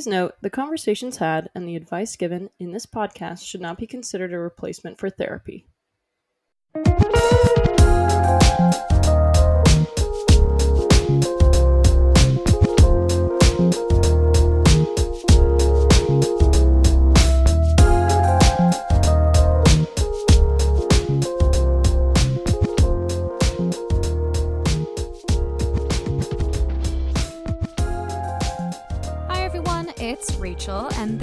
Please note the conversations had and the advice given in this podcast should not be considered a replacement for therapy.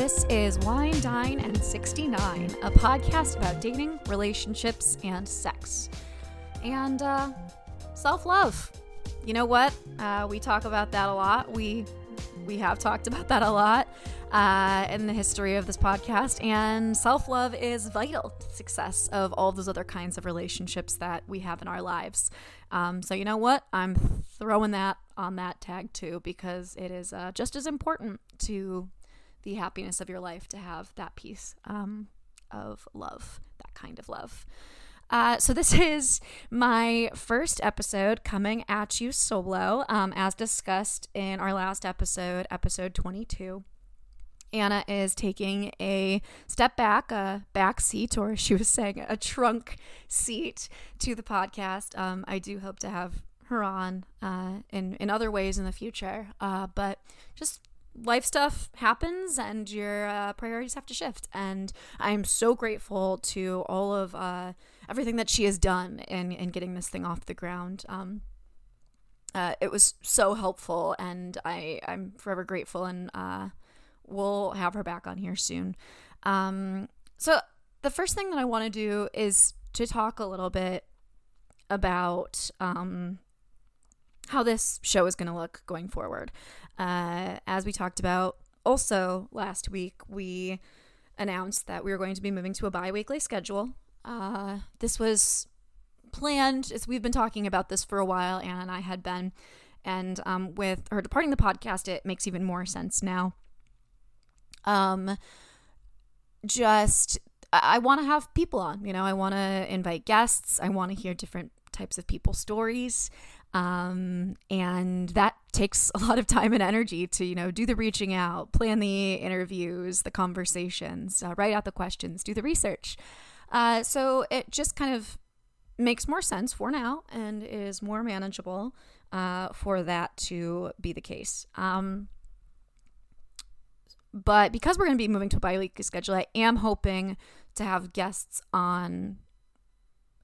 This is Wine, Dine, and 69, a podcast about dating, relationships, and sex. And uh, self love. You know what? Uh, we talk about that a lot. We we have talked about that a lot uh, in the history of this podcast. And self love is vital to success of all those other kinds of relationships that we have in our lives. Um, so, you know what? I'm throwing that on that tag too because it is uh, just as important to the happiness of your life to have that piece um, of love, that kind of love. Uh, so this is my first episode coming at you solo, um, as discussed in our last episode, episode 22. Anna is taking a step back, a back seat, or she was saying a trunk seat to the podcast. Um, I do hope to have her on uh, in in other ways in the future, uh, but just life stuff happens and your uh, priorities have to shift. And I'm so grateful to all of uh, everything that she has done in in getting this thing off the ground. Um, uh, it was so helpful, and I I'm forever grateful and uh, we'll have her back on here soon. Um, so the first thing that I want to do is to talk a little bit about um, how this show is going to look going forward. Uh, as we talked about also last week, we announced that we were going to be moving to a bi-weekly schedule. Uh, this was planned as we've been talking about this for a while anna and i had been. And um, with her departing the podcast it makes even more sense now. Um just i, want to have people on you know? I want to invite guests. I want to hear different types of people's stories um, and that takes a lot of time and energy to you know do the reaching out plan the interviews the conversations uh, write out the questions do the research. Uh, so it just kind of makes more sense for now and is more manageable uh, for that to be the case. Um, but because we're going to be moving to a bi-weekly schedule i am hoping to have guests on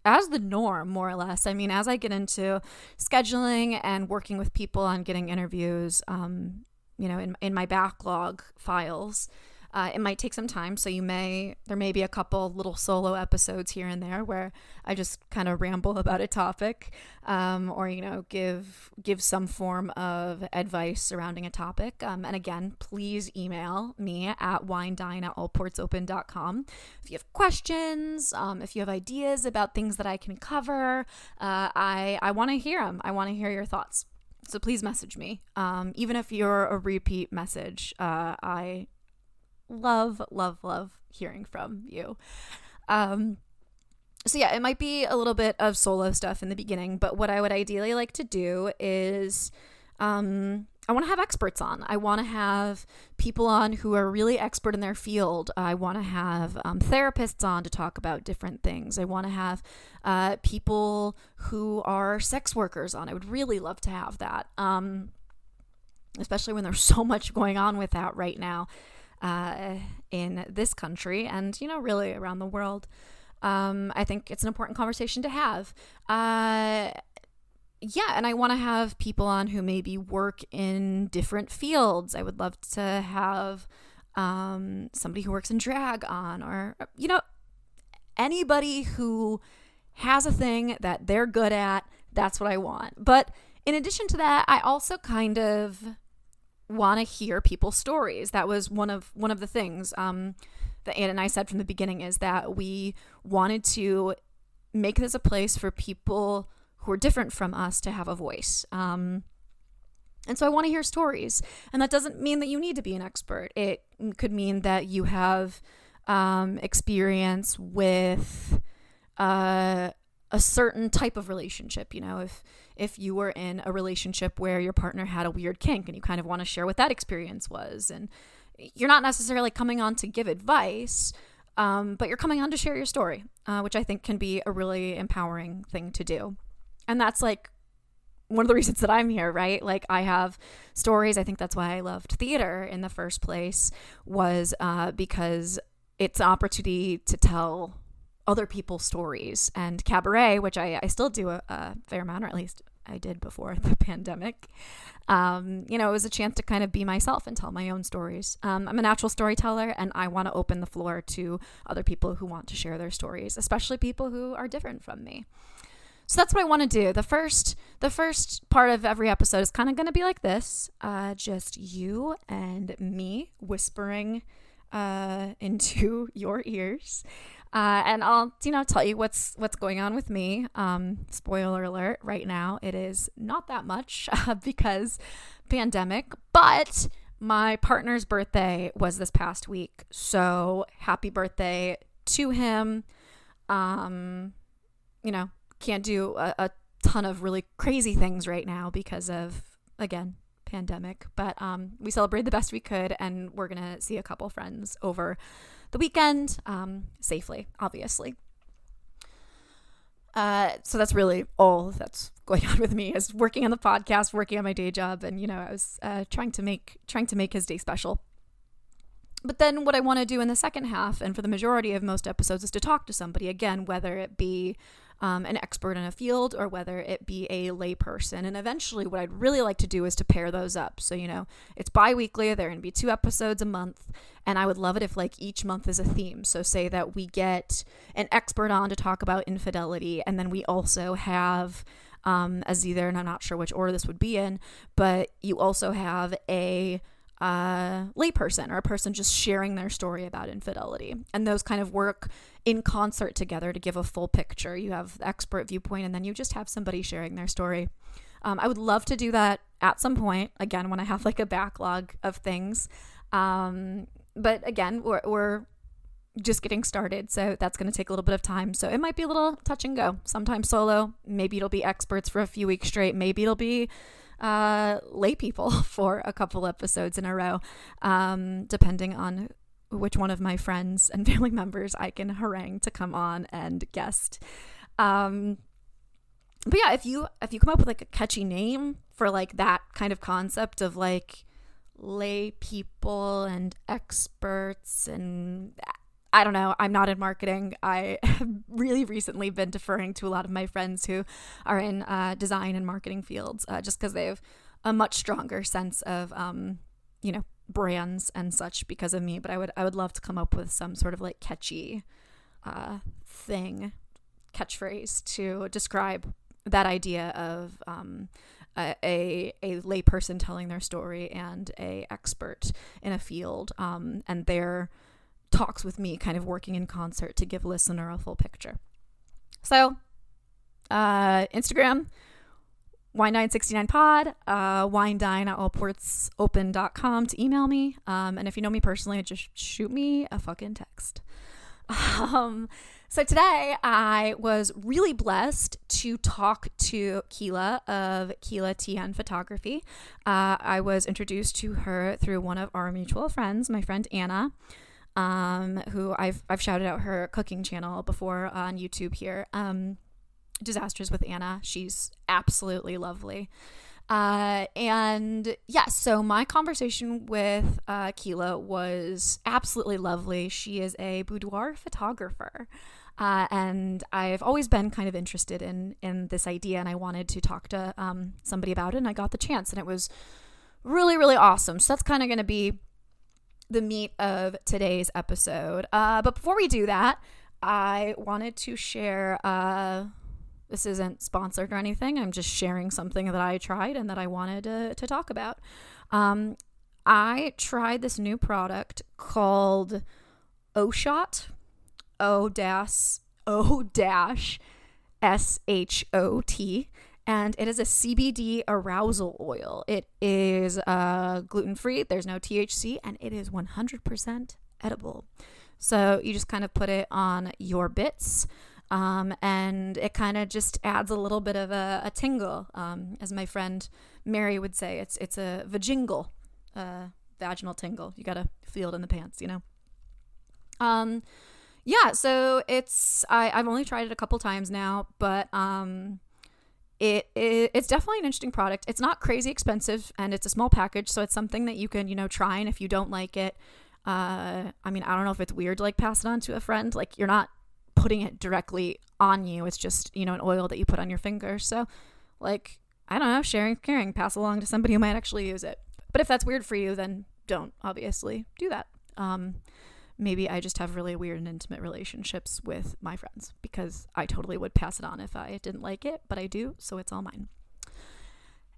as the norm, more or less. I mean, as I get into scheduling and working with people on getting interviews, um, you know, in, in my backlog files, uh, it might take some time. So you may, there may be a couple little solo episodes here and there where I just kind of ramble about a topic, um, or you know, give give some form of advice surrounding a topic. Um, and again, please email me at winedine at allportsopen.com if you have questions, um, if you have ideas about things that I can cover. Uh, I I want to hear them. I want to hear your thoughts. So please message me. Um, even if you're a repeat message, uh, I love, love, love hearing from you. Um, so yeah, it might be a little bit of solo stuff in the beginning, but what I would ideally like to do is um, I want to have experts on. I want to have people on who are really expert in their field. I want to have um, therapists on to talk about different things. I want to have uh, people who are sex workers on. I would really love to have that, um, especially when there's so much going on with that right now uh, in this country and, you know, really around the world. Um, I think it's an important conversation to have. Uh, yeah, and I want to have people on who maybe work in different fields. I would love to have um, somebody who works in drag on, or, you know, anybody who has a thing that they're good at. That's what I want. But in addition to that, I also kind of want to hear people's stories. That was one of one of the things um, that Anne and I said from the beginning is that we wanted to make this a place for people who are different from us to have a voice. Um, and so I want to hear stories. And that doesn't mean that you need to be an expert. It could mean that you have um, experience with uh, a certain type of relationship. You know, if if you were in a relationship where your partner had a weird kink and you kind of want to share what that experience was, and you're not necessarily coming on to give advice, um, but you're coming on to share your story, uh, which I think can be a really empowering thing to do. And that's like one of the reasons that I'm here, right? Like I have stories. I think that's why I loved theater in the first place was uh, because it's an opportunity to tell other people's stories and cabaret, which I, I still do a, a fair amount, or at least I did before the pandemic. Um, you know, it was a chance to kind of be myself and tell my own stories. Um, I'm a natural storyteller, and I want to open the floor to other people who want to share their stories, especially people who are different from me. So that's what I want to do. The first, the first part of every episode is kind of going to be like this: uh, just you and me whispering uh, into your ears. Uh, and I'll, you know, tell you what's what's going on with me. Um, spoiler alert! Right now, it is not that much uh, because pandemic, but my partner's birthday was this past week. So happy birthday to him. Um, you know, can't do a, a ton of really crazy things right now because of again pandemic. But um, we celebrated the best we could, and we're gonna see a couple friends over the weekend um, safely, obviously. Uh, so that's really all that's going on with me is working on the podcast, working on my day job, and you know I was uh, trying to make trying to make his day special. But then what I want to do in the second half, and for the majority of most episodes, is to talk to somebody again, whether it be um, an expert in a field or whether it be a layperson. And eventually, what I'd really like to do is to pair those up. So, you know, it's bi weekly, there are going to be two episodes a month. And I would love it if, like, each month is a theme. So, say that we get an expert on to talk about infidelity, and then we also have. Um, as either, and I'm not sure which order this would be in, but you also have a uh, layperson or a person just sharing their story about infidelity. And those kind of work in concert together to give a full picture. You have the expert viewpoint, and then you just have somebody sharing their story. Um, I would love to do that at some point, again, when I have like a backlog of things. Um, but again, we're, we're just getting started. So that's going to take a little bit of time. So it might be a little touch and go. Sometimes solo. Maybe it'll be experts for a few weeks straight. Maybe it'll be uh, lay people for a couple episodes in a row, um, depending on which one of my friends and family members I can harangue to come on and guest. Um, but yeah, if you if you come up with like a catchy name for like that kind of concept of like lay people and experts and I don't know. I'm not in marketing. I have really recently been deferring to a lot of my friends who are in uh, design and marketing fields, uh, just because they have a much stronger sense of, um, you know, brands and such because of me. But I would I would love to come up with some sort of like catchy uh, thing, catchphrase to describe that idea of um, a, a, a layperson telling their story and a expert in a field, um, and their talks with me, kind of working in concert to give listener a full picture. So, uh, Instagram, wine969pod, uh, winedine at allportsopen.com to email me. Um, and if you know me personally, just shoot me a fucking text. Um, so today I was really blessed to talk to Keyla of Keyla TeAnn Photography. Uh, I was introduced to her through one of our mutual friends, my friend Anna um, who I've I've shouted out her cooking channel before on YouTube here. Um, Disasters with Anna. She's absolutely lovely. Uh, and yeah, so my conversation with uh, Keyla was absolutely lovely. She is a boudoir photographer. Uh, and I've always been kind of interested in in this idea, and I wanted to talk to um, somebody about it, and I got the chance, and it was really, really awesome. So that's kind of going to be the meat of today's episode. Uh, but before we do that, I wanted to share. Uh, this isn't sponsored or anything. I'm just sharing something that I tried and that I wanted to, to talk about. Um, I tried this new product called O-Shot, O dash O dash S H O T and it is a CBD arousal oil. It is uh, gluten free, there's no THC, and it is 100% edible. So you just kind of put it on your bits. Um, and it kind of just adds a little bit of a, a tingle, um, as my friend Mary would say. It's it's a vajingle, uh, vaginal tingle. You gotta feel it in the pants, you know. Um, yeah. So it's I I've only tried it a couple times now, but um, it, it it's definitely an interesting product. It's not crazy expensive, and it's a small package, so it's something that you can you know try. And if you don't like it, uh, I mean, I don't know if it's weird to like pass it on to a friend. Like you're not putting it directly on you. It's just you know an oil that you put on your finger. So like I don't know, sharing, caring, pass along to somebody who might actually use it. But if that's weird for you, then don't obviously do that. Um, maybe I just have really weird and intimate relationships with my friends because I totally would pass it on if I didn't like it, but I do, so it's all mine.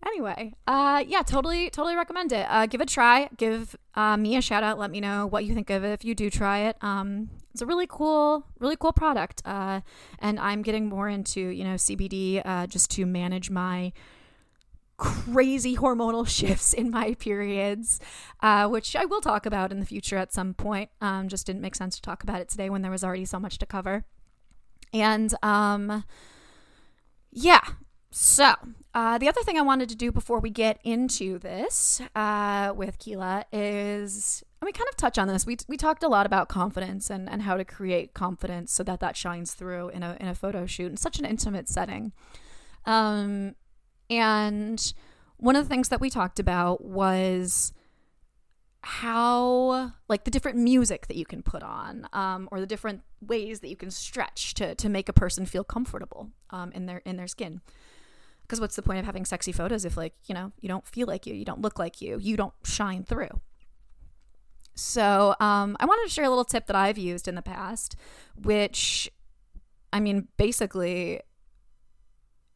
Anyway, uh, yeah, totally, totally recommend it. Uh, give it a try. Give uh, me a shout out. Let me know what you think of it if you do try it. Um, it's a really cool, really cool product. Uh, and I'm getting more into, you know, CBD uh, just to manage my crazy hormonal shifts in my periods, uh, which I will talk about in the future at some point. Um, just didn't make sense to talk about it today when there was already so much to cover. And um, yeah, so uh, the other thing I wanted to do before we get into this uh, with Keyla is, and we kind of touch on this. We, we talked a lot about confidence and, and how to create confidence so that that shines through in a in a photo shoot in such an intimate setting. Um, and one of the things that we talked about was how like the different music that you can put on um, or the different ways that you can stretch to, to make a person feel comfortable um, in their in their skin. Because what's the point of having sexy photos if like you know you don't feel like you you don't look like you you don't shine through? So um, i wanted to share a little tip that i've used in the past which i mean basically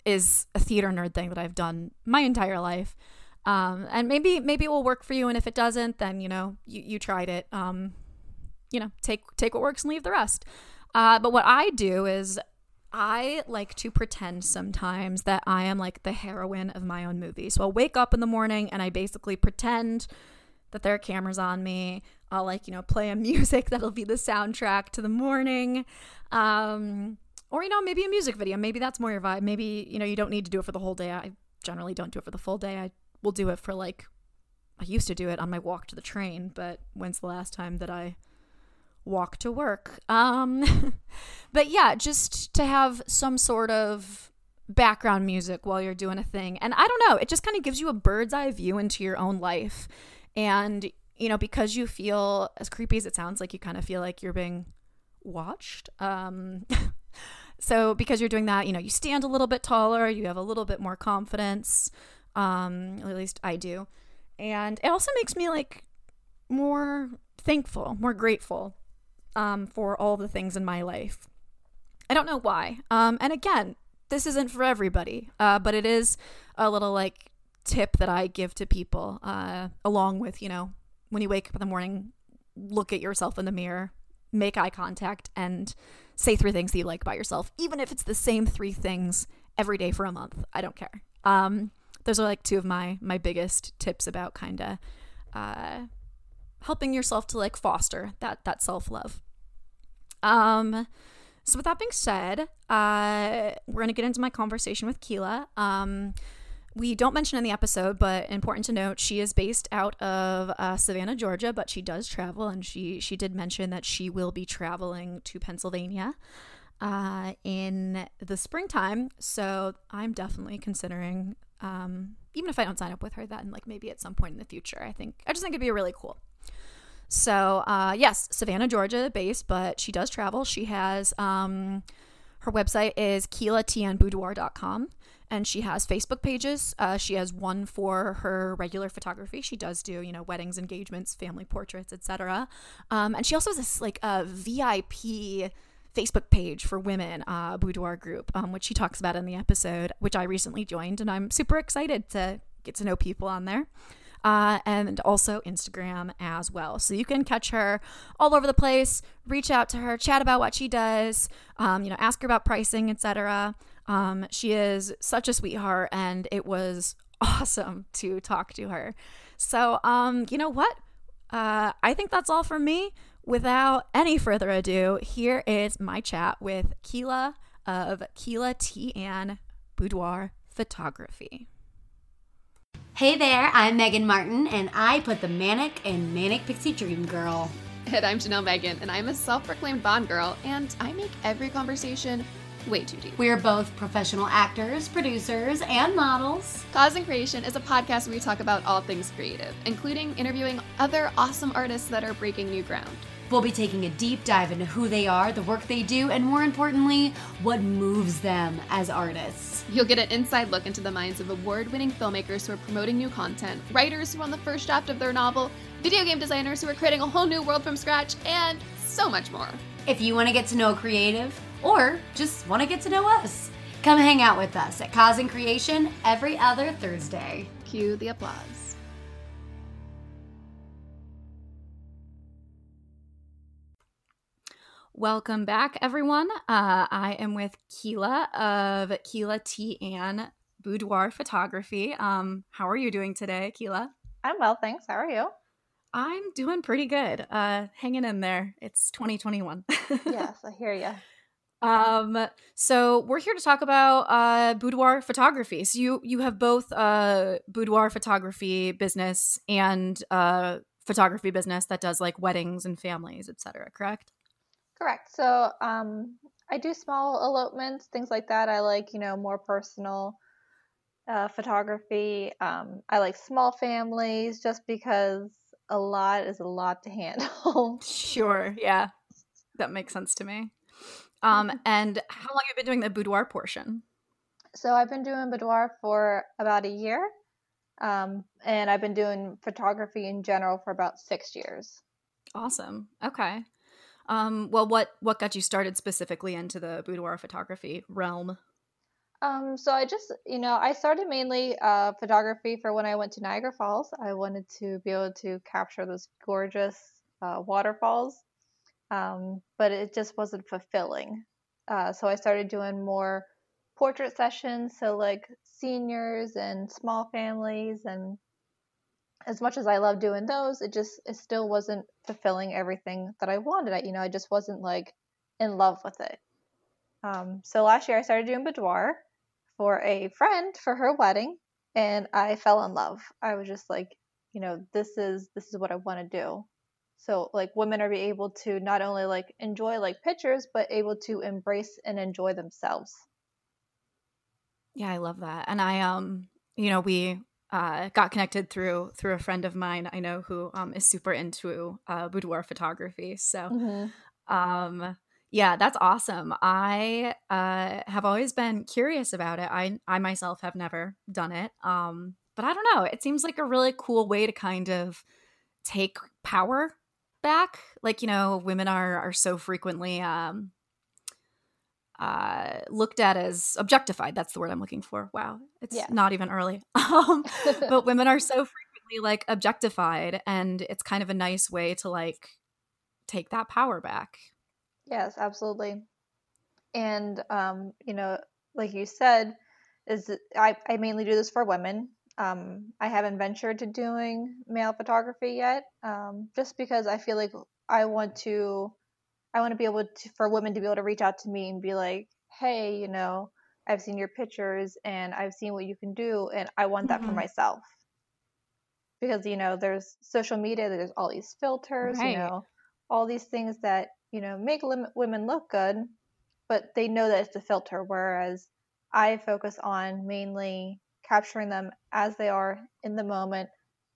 is a theater nerd thing that I've done my entire life. Um, and maybe maybe it will work for you, and if it doesn't, then you know you, you tried it. Um, you know, take take what works and leave the rest. Uh, but what I do is I like to pretend sometimes that I am like the heroine of my own movie. So I'll wake up in the morning and I basically pretend that there are cameras on me. I'll like, you know, play a music that'll be the soundtrack to the morning. Um, or, you know, maybe a music video. Maybe that's more your vibe. Maybe, you know, you don't need to do it for the whole day. I generally don't do it for the full day. I will do it for like, I used to do it on my walk to the train, but when's the last time that I walk to work? Um, but yeah, just to have some sort of background music while you're doing a thing. And I don't know, it just kind of gives you a bird's eye view into your own life. And, you know, because you feel, as creepy as it sounds, like you kind of feel like you're being watched. Um, So because you're doing that, you know, you stand a little bit taller, you have a little bit more confidence. Um, at least I do. And it also makes me like more thankful, more grateful um, for all the things in my life. I don't know why. Um, and again, this isn't for everybody, uh, but it is a little like tip that I give to people, uh, along with, you know, when you wake up in the morning, look at yourself in the mirror, make eye contact, and say three things that you like about yourself, even if it's the same three things every day for a month. I don't care. Um, those are like two of my my biggest tips about kind of uh, helping yourself to like foster that that self love. Um, so with that being said, uh, we're gonna get into my conversation with Keyla. Um, we don't mention in the episode, but important to note, she is based out of uh, Savannah, Georgia, but she does travel, and she she did mention that she will be traveling to Pennsylvania uh, in the springtime. So I'm definitely considering, um, even if I don't sign up with her, then like maybe at some point in the future. I think I just think it'd be really cool. So uh, yes, Savannah, Georgia, based, but she does travel. She has um, her website is keylateannboudoir.com and she has Facebook pages. Uh, she has one for her regular photography. She does do, you know, weddings, engagements, family portraits, etc. Um, and she also has this like a VIP Facebook page for women, uh, boudoir group, um, which she talks about in the episode, which I recently joined, and I'm super excited to get to know people on there. Uh, and also Instagram as well. So you can catch her all over the place. Reach out to her, chat about what she does, um, you know, ask her about pricing, etc. Um, she is such a sweetheart, and it was awesome to talk to her. So, um, you know what? Uh, I think that's all from me. Without any further ado, here is my chat with Keyla of Keyla TeAnn Boudoir Photography. Hey there, I'm Megan Martin, and I put the manic and manic pixie dream girl. And I'm Janelle Megan, and I'm a self proclaimed Bond girl, and I make every conversation way too deep. We're both professional actors, producers, and models. Cause and Creation is a podcast where we talk about all things creative, including interviewing other awesome artists that are breaking new ground. We'll be taking a deep dive into who they are, the work they do, and more importantly, what moves them as artists. You'll get an inside look into the minds of award winning filmmakers who are promoting new content, writers who are on the first draft of their novel, video game designers who are creating a whole new world from scratch, and so much more. If you want to get to know creative, or just want to get to know us, come hang out with us at Cause and Creation every other Thursday. Cue the applause. Welcome back, everyone. Uh, I am with Keyla of Keyla TeAnn Boudoir Photography. Um, how are you doing today, Keyla? I'm well, thanks. How are you? I'm doing pretty good. Uh, hanging in there. It's 2021. yes, I hear you. Um, so we're here to talk about uh, boudoir photography. So you you have both uh boudoir photography business and uh photography business that does like weddings and families, etc. Correct? Correct. So um, I do small elopements, things like that. I like you know more personal uh, photography. Um, I like small families just because a lot is a lot to handle. Sure. Yeah, that makes sense to me. Um, and how long have you been doing the boudoir portion? So I've been doing boudoir for about a year, um, and I've been doing photography in general for about six years. Awesome. Okay. Um, well, what what got you started specifically into the boudoir photography realm? Um, so I just, you know, I started mainly uh, photography for when I went to Niagara Falls. I wanted to be able to capture those gorgeous uh, waterfalls um, but it just wasn't fulfilling. Uh, so I started doing more portrait sessions, so like seniors and small families, and as much as I love doing those, it just it still wasn't fulfilling everything that I wanted. I, you know, I just wasn't like in love with it. Um, so last year I started doing boudoir for a friend for her wedding, and I fell in love. I was just like, you know, this is this is what I want to do so like women are able to not only like enjoy like pictures but able to embrace and enjoy themselves yeah i love that and i um you know we uh, got connected through through a friend of mine I know who um, is super into uh, boudoir photography. So, mm-hmm. um, yeah, that's awesome. I uh, have always been curious about it. I I myself have never done it, um, but I don't know. It seems like a really cool way to kind of take power back like you know women are are so frequently um uh looked at as objectified. That's the word i'm looking for. Wow. It's yeah. not even early. Um but women are so frequently like objectified and it's kind of a nice way to like take that power back. Yes absolutely. And um you know like you said is I, I mainly do this for women um, I haven't ventured to doing male photography yet, um, just because I feel like I want to, I want to be able to, for women to be able to reach out to me and be like, hey, you know, I've seen your pictures and I've seen what you can do, and I want that mm-hmm. for myself. Because you know, there's social media, there's all these filters, right. you know, all these things that you know make women look good, but they know that it's a filter. Whereas I focus on mainly capturing them as they are in the moment.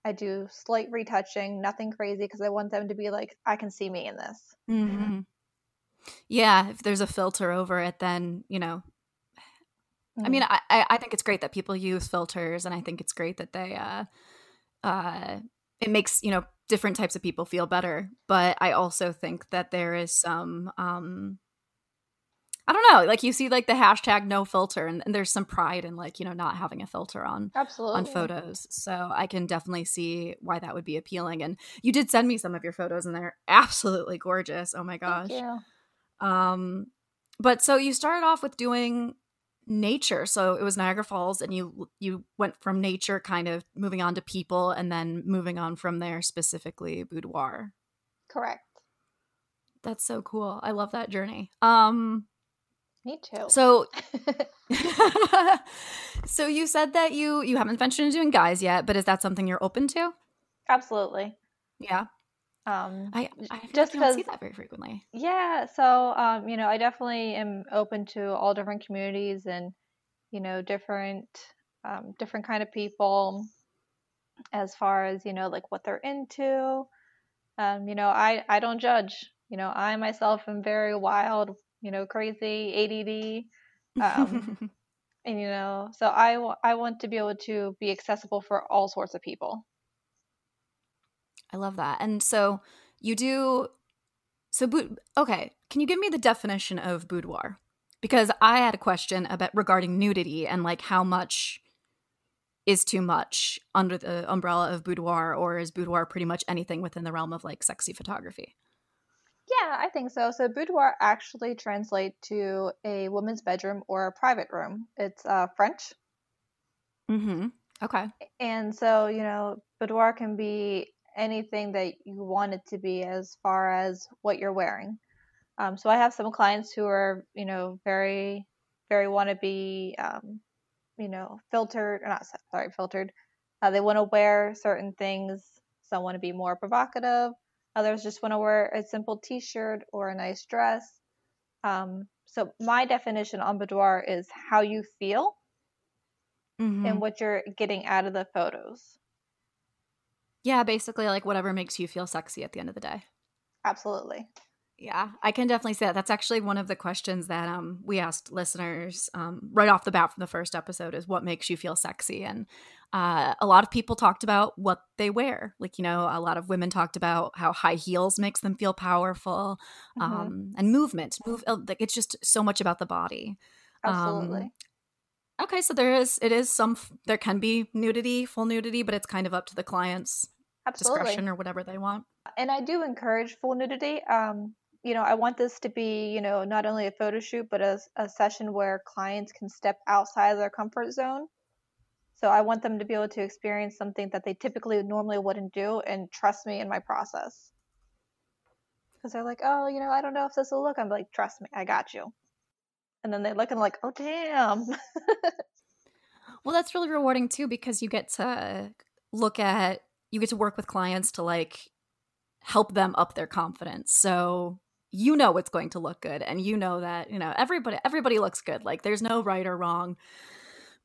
I do slight retouching, nothing crazy, because I want them to be like, I can see me in this. Mm-hmm. Yeah, if there's a filter over it, then you know. Mm-hmm. I mean. I I think it's great that people use filters, and I think it's great that they uh uh it makes you know different types of people feel better. But I also think that there is some um I don't know. Like you see like the hashtag no filter and, and, there's some pride in like, you know, not having a filter on Absolutely. on photos. So I can definitely see why that would be appealing. And you did send me some of your photos and they're absolutely gorgeous. Oh my gosh. Thank you. Um but so you started off with doing nature. So it was Niagara Falls and you you went from nature kind of moving on to people and then moving on from there specifically boudoir. Correct. That's so cool. I love that journey. Um me too. So, so you said that you you haven't ventured into doing guys yet, but is that something you're open to? Absolutely. Yeah. Um, I, I just just don't see that very frequently. Yeah, so um, you know, I definitely am open to all different communities and you know, different um, different kind of people as far as you know, like what they're into. Um, you know, I I don't judge. You know, I myself am very wild, you know, crazy, ADD, um, and you know, so I I want to be able to be accessible for all sorts of people. I love that. And so you do so boot okay, can you give me the definition of boudoir? Because I had a question about regarding nudity and like how much is too much under the umbrella of boudoir or is boudoir pretty much anything within the realm of like sexy photography? Yeah, I think so. So boudoir actually translates to a woman's bedroom or a private room. It's uh, French. Mhm. Okay. And so, you know, boudoir can be anything that you want it to be as far as what you're wearing. Um, so I have some clients who are, you know, very, very want to be, um, you know, filtered or not, sorry, filtered. Uh, they want to wear certain things. Some want to be more provocative. Others just want to wear a simple t-shirt or a nice dress. Um, so my definition on boudoir is how you feel Mhm. and what you're getting out of the photos. Yeah, basically like whatever makes you feel sexy at the end of the day. Absolutely. Yeah, I can definitely say that. That's actually one of the questions that um, we asked listeners um, right off the bat from the first episode is what makes you feel sexy? And uh, a lot of people talked about what they wear. Like, you know, a lot of women talked about how high heels makes them feel powerful Mhm. um, and movement. Move, uh, like, it's just so much about the body. Absolutely. Um, okay, so there is, it is some, there can be nudity, full nudity, but it's kind of up to the client's Absolutely. discretion or whatever they want. And I do encourage full nudity. Um, you know, I want this to be, you know, not only a photo shoot, but a, a session where clients can step outside of their comfort zone. So I want them to be able to experience something that they typically normally wouldn't do and trust me in my process. Because they're like, oh, you know, I don't know if this will look. I'm like, trust me, I got you. And then they look and like, oh, damn. Well, that's really rewarding too because you get to look at you get to work with clients to like help them up their confidence. So you know it's going to look good and you know that, you know, everybody everybody looks good. Like there's no right or wrong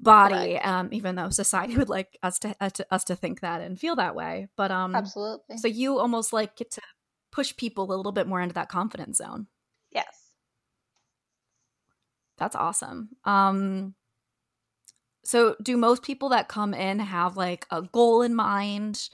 body Correct. um even though society would like us to, uh, to us to think that and feel that way. But um Absolutely. so you almost like get to push people a little bit more into that confidence zone. yes. That's awesome. Um so do most people that come in have like a goal in mind?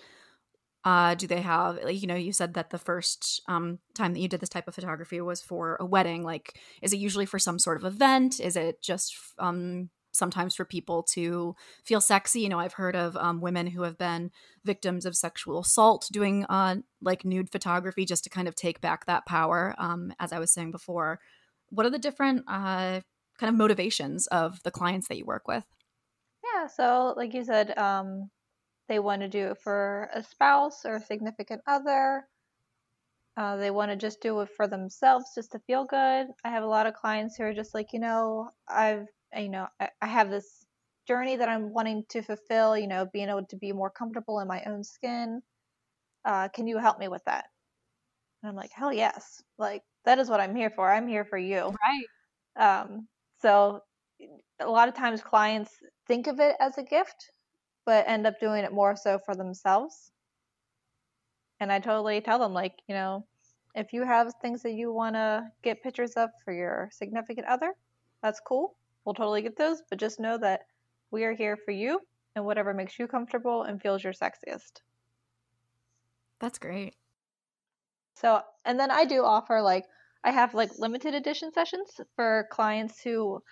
Uh do they have like you know you said that the first um time that you did this type of photography was for a wedding like is it usually for some sort of event? Is it just um sometimes for people to feel sexy? You know, I've heard of um women who have been victims of sexual assault doing uh like nude photography just to kind of take back that power um as I was saying before. What are the different uh kind of motivations of the clients that you work with. Yeah, so like you said, um, they want to do it for a spouse or a significant other. Uh, they want to just do it for themselves, just to feel good. I have a lot of clients who are just like, you know, I've, you know, I, I have this journey that I'm wanting to fulfill. You know, being able to be more comfortable in my own skin. Uh, can you help me with that? And I'm like, hell yes. Like that is what I'm here for. I'm here for you. Right. Um, so a lot of times clients think of it as a gift, but end up doing it more so for themselves. And I totally tell them, like, you know, if you have things that you want to get pictures of for your significant other, that's cool. We'll totally get those, but just know that we are here for you and whatever makes you comfortable and feels your sexiest. That's great. So, and then I do offer like I have like limited edition sessions for clients who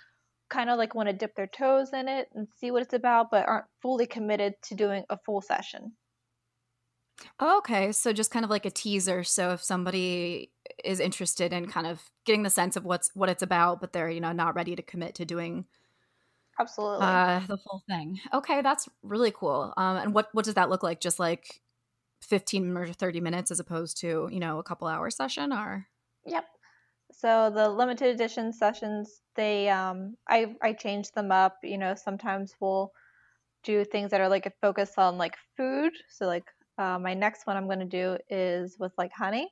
kind of like want to dip their toes in it and see what it's about, but aren't fully committed to doing a full session. Oh, okay. So just kind of like a teaser. So if somebody is interested in kind of getting the sense of what's what it's about, but they're, you know, not ready to commit to doing Absolutely. uh the full thing. Okay, that's really cool. Um and what what does that look like? Just like 15 or 30 minutes as opposed to, you know, a couple hour session or Yep. So the limited edition sessions, they um I I change them up. You know, sometimes we'll do things that are like a focus on like food. So like uh, my next one I'm going to do is with like honey.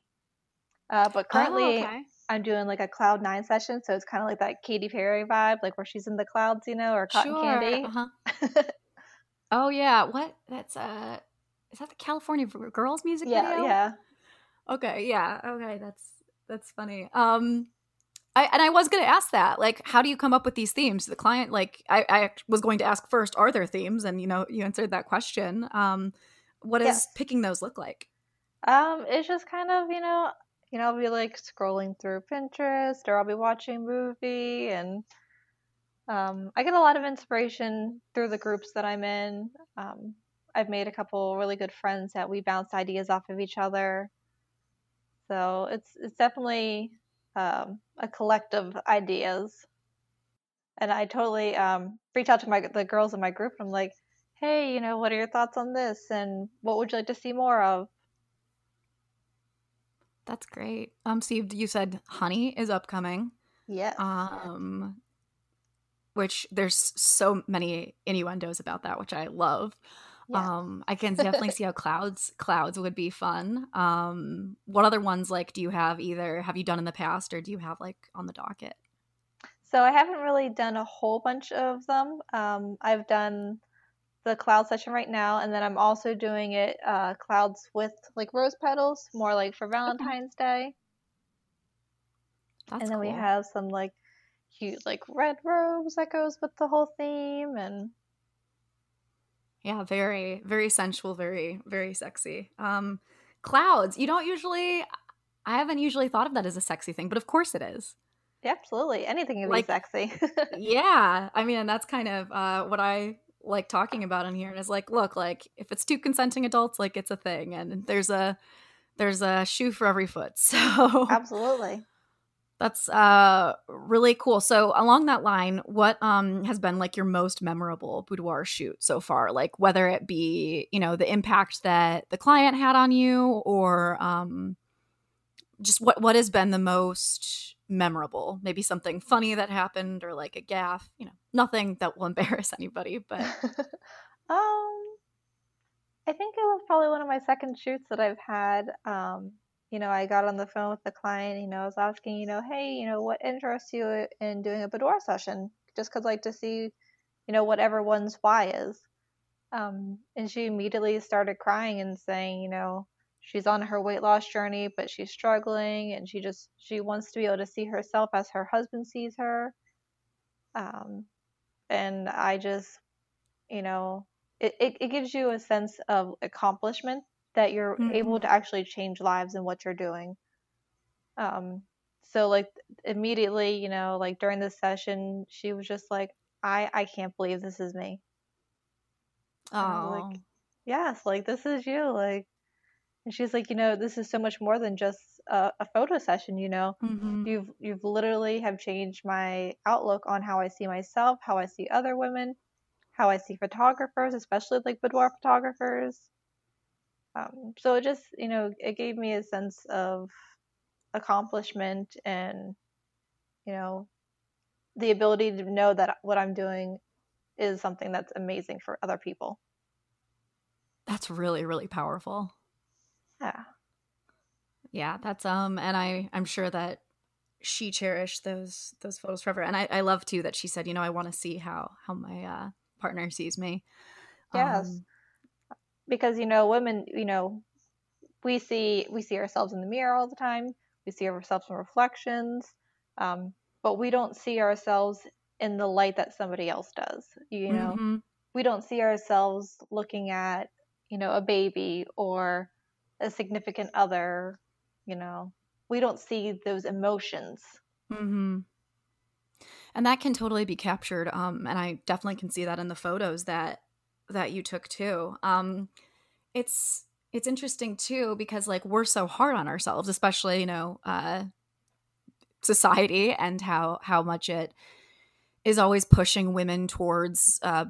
Uh, but currently Oh, okay. I'm doing like a cloud nine session, so it's kind of like that Katy Perry vibe, like where she's in the clouds, you know, or cotton Sure. candy. Uh-huh. Oh yeah. What? That's uh. Is that the California Girls music yeah, video? yeah. Okay. Yeah. Okay. That's that's funny. Um. I, and I was going to ask that, like, how do you come up with these themes? The client, like, I, I was going to ask first, are there themes? And you know, you answered that question. Um, what does Yes. picking those look like? Um, it's just kind of, you know, you know, I'll be like scrolling through Pinterest or I'll be watching a movie and um, I get a lot of inspiration through the groups that I'm in. Um, I've made a couple really good friends that we bounce ideas off of each other. So it's it's definitely um, a collective ideas. And I totally um, reach out to my the girls in my group and I'm like, hey, you know, what are your thoughts on this? And what would you like to see more of? That's great. Um, so you, you said honey is upcoming. Yes. Um, which there's so many innuendos about that, which I love. Um, I can definitely see how clouds clouds would be fun. Um, what other ones like do you have either have you done in the past or do you have like on the docket? So I haven't really done a whole bunch of them. Um, I've done the cloud session right now, and then I'm also doing it uh, clouds with like rose petals, more like for Valentine's Day. That's and then we have some like cute like red robes that goes with the whole theme, and Yeah, very, very sensual, very, very sexy. Um, clouds. You don't usually. I haven't usually thought of that as a sexy thing, but of course it is. yeah, absolutely anything can Like- be sexy. yeah, I mean, and that's kind of uh, what I like talking about in here. And here. Is like, look, like if it's two consenting adults, like it's a thing, and there's a there's a shoe for every foot. So absolutely. That's uh really cool. So along that line, what um has been like your most memorable boudoir shoot so far? Like whether it be, you know, the impact that the client had on you or um just what what has been the most memorable? Maybe something funny that happened or like a gaff, you know, nothing that will embarrass anybody, but um, I think it was probably one of my second shoots that I've had. Um, you know, I got on the phone with the client. You know, I was asking, you know, hey, you know, what interests you in doing a boudoir session? Just 'cause I like to see, you know, what everyone's why is. Um, and she immediately started crying and saying, you know, she's on her weight loss journey, but she's struggling, and she just she wants to be able to see herself as her husband sees her. Um, and I just, you know, it, it, it gives you a sense of accomplishment that you're able to actually change lives in what you're doing. Um, so like immediately, you know, like during the session, she was just like, I I can't believe this is me. And I was oh, like, yes, like this is you, like. And she's like, you know, this is so much more than just a, a photo session. You know, mhm. you've you've literally have changed my outlook on how I see myself, how I see other women, how I see photographers, especially like boudoir photographers. Um, so it just, you know, it gave me a sense of accomplishment and, you know, the ability to know that what I'm doing is something that's amazing for other people. that's really really powerful. Yeah. Yeah, that's um and I I'm sure that she cherished those those photos forever. And I, I love too that she said, you know, I want to see how how my uh partner sees me. Yes. Um, because you know women you know we see we see ourselves in the mirror all the time we see ourselves in reflections um, but we don't see ourselves in the light that somebody else does you know mhm. we don't see ourselves looking at you know a baby or a significant other you know we don't see those emotions Mm-hmm. And that can totally be captured. Um, and I definitely can see that in the photos that that you took too. Um, it's it's interesting too because like we're so hard on ourselves, especially you know uh, society and how how much it is always pushing women towards uh,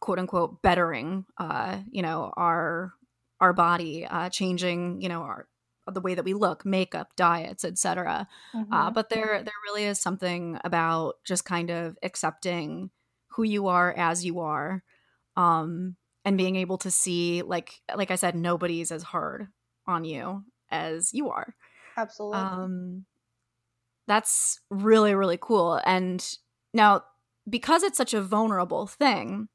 quote unquote bettering uh, you know our our body, uh, changing you know our the way that we look, makeup, diets, etc. Mm-hmm. Uh, but there there really is something about just kind of accepting who you are as you are, um, and being able to see like like I said, nobody's as hard on you as you are. Absolutely. Um, that's really really cool. And now because it's such a vulnerable thing,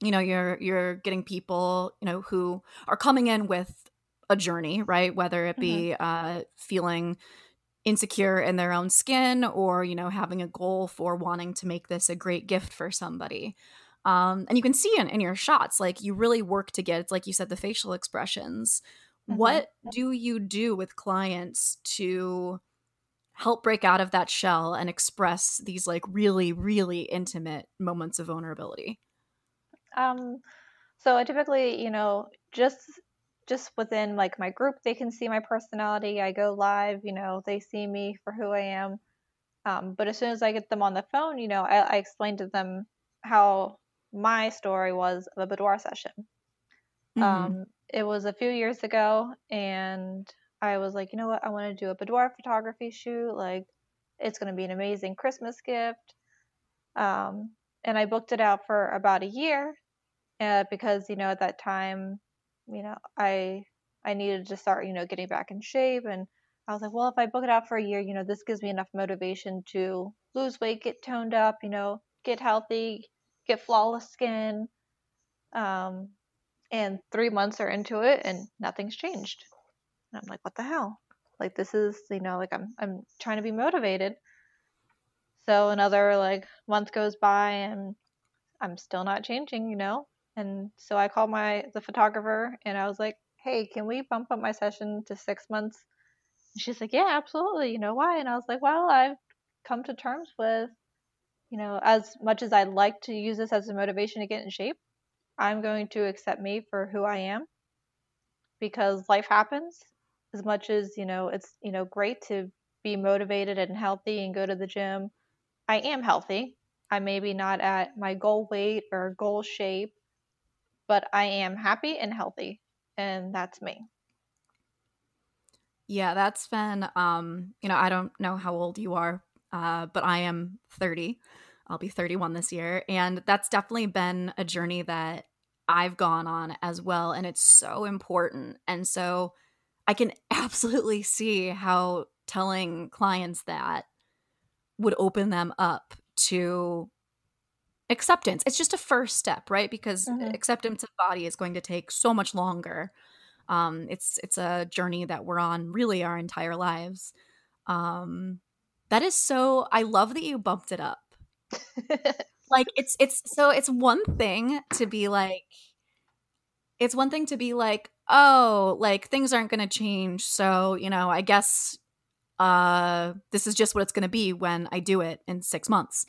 you know, you're you're getting people, you know, who are coming in with a journey, right? Whether it be mm-hmm. uh, feeling insecure in their own skin or you know having a goal for wanting to make this a great gift for somebody um, and you can see in, in your shots like you really work to get it's like you said the facial expressions. Mm-hmm. what do you do with clients to help break out of that shell and express these like really really intimate moments of vulnerability? Um so I typically you know just just within like my group they can see my personality. I go live you know they see me for who i am. Um, but as soon as i get them on the phone you know I, I explain to them how my story was of a boudoir session. Mm-hmm. um, it was a few years ago and i was like you know what? I want to do a boudoir photography shoot like it's going to be an amazing christmas gift. Um, and i booked it out for about a year uh, because you know at that time you know, I I needed to start, you know, getting back in shape and I was like, well, if I book it out for a year, you know, this gives me enough motivation to lose weight, get toned up, you know, get healthy, get flawless skin. Um, and three months are into it and nothing's changed. And I'm like, what the hell? Like this is, you know, like I'm I'm trying to be motivated. So another like month goes by and I'm still not changing, you know. And so I called my the photographer and I was like, "Hey, can we bump up my session to 6 months?" And she's like, "Yeah, absolutely. You know why?" And I was like, "Well, I've come to terms with, you know, as much as I'd like to use this as a motivation to get in shape, I'm going to accept me for who I am because life happens. As much as, you know, it's, you know, great to be motivated and healthy and go to the gym. I am healthy. I may be not at my goal weight or goal shape, but I am happy and healthy, and that's me. Yeah, that's been um, you know, I don't know how old you are, uh, but I am 30. I'll be 31 this year, and that's definitely been a journey that I've gone on as well, and it's so important. And so I can absolutely see how telling clients that would open them up to acceptance it's just a first step right because mm-hmm. acceptance of body is going to take so much longer um it's it's a journey that we're on really our entire lives um that is so i love that you bumped it up like it's it's so it's one thing to be like it's one thing to be like oh like things aren't going to change so you know i guess uh this is just what it's going to be when i do it in 6 months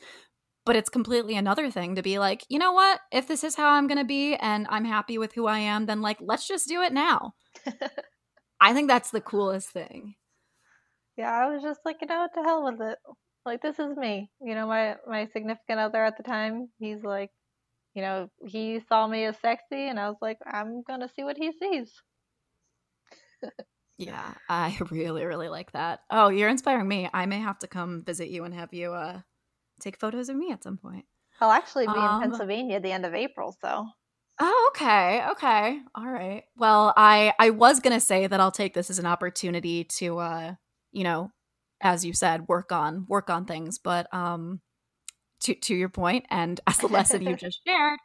but it's completely another thing to be like, you know what? If this is how I'm going to be and I'm happy with who I am, then like, let's just do it now. I think that's the coolest thing. Yeah, I was just like, you know, what the hell with it. Like, this is me. You know, my my significant other at the time, he's like, you know, he saw me as sexy, and I was like, I'm gonna see what he sees. yeah, I really, really like that. Oh, you're inspiring me. I may have to come visit you and have you uh take photos of me at some point. I'll actually be um, in Pennsylvania at the end of April, so. Oh, okay. Okay. All right. Well, I I was going to say that I'll take this as an opportunity to uh, you know, as you said, work on work on things, but um to to your point and as the lesson you just shared,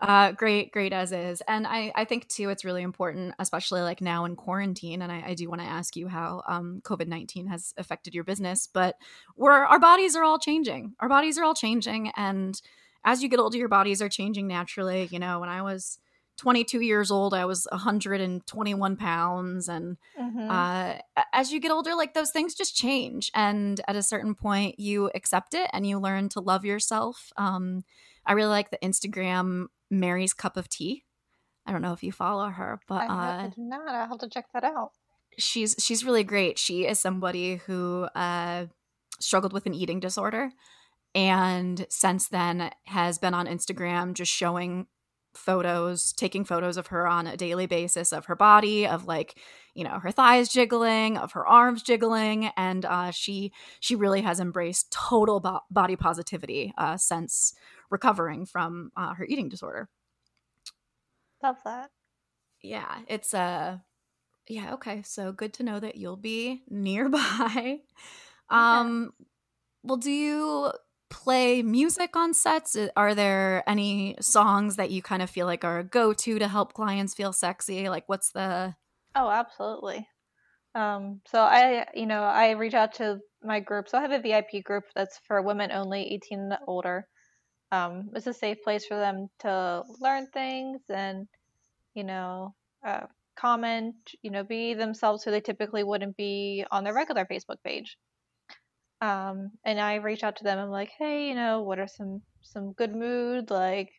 uh, great, great as is. And I, I think too, it's really important, especially like now in quarantine. And I, I do want to ask you how um, COVID 19 has affected your business, but we're, our bodies are all changing. Our bodies are all changing. And as you get older, your bodies are changing naturally. You know, when I was 22 years old, I was 121 pounds. And mm-hmm. uh, as you get older, like those things just change. And at a certain point, you accept it and you learn to love yourself. Um, I really like the Instagram Mary's Cup of Tea. I don't know if you follow her, but I uh, not. I'll have to check that out. She's she's really great. She is somebody who uh, struggled with an eating disorder, and since then has been on Instagram just showing photos, taking photos of her on a daily basis of her body, of like you know her thighs jiggling of her arms jiggling and uh, she she really has embraced total bo- body positivity uh, since recovering from uh, her eating disorder. Love that. yeah it's uh yeah okay so good to know that you'll be nearby. Um well do you play music on sets are there any songs that you kind of feel like are a go-to to help clients feel sexy like what's the Oh, absolutely. Um, so I, you know, I reach out to my group. So I have a VIP group that's for women only, 18 and older. Um, it's a safe place for them to learn things and, you know, uh, comment, you know, be themselves who they typically wouldn't be on their regular Facebook page. Um, and I reach out to them. I'm like, hey, you know, what are some some good mood like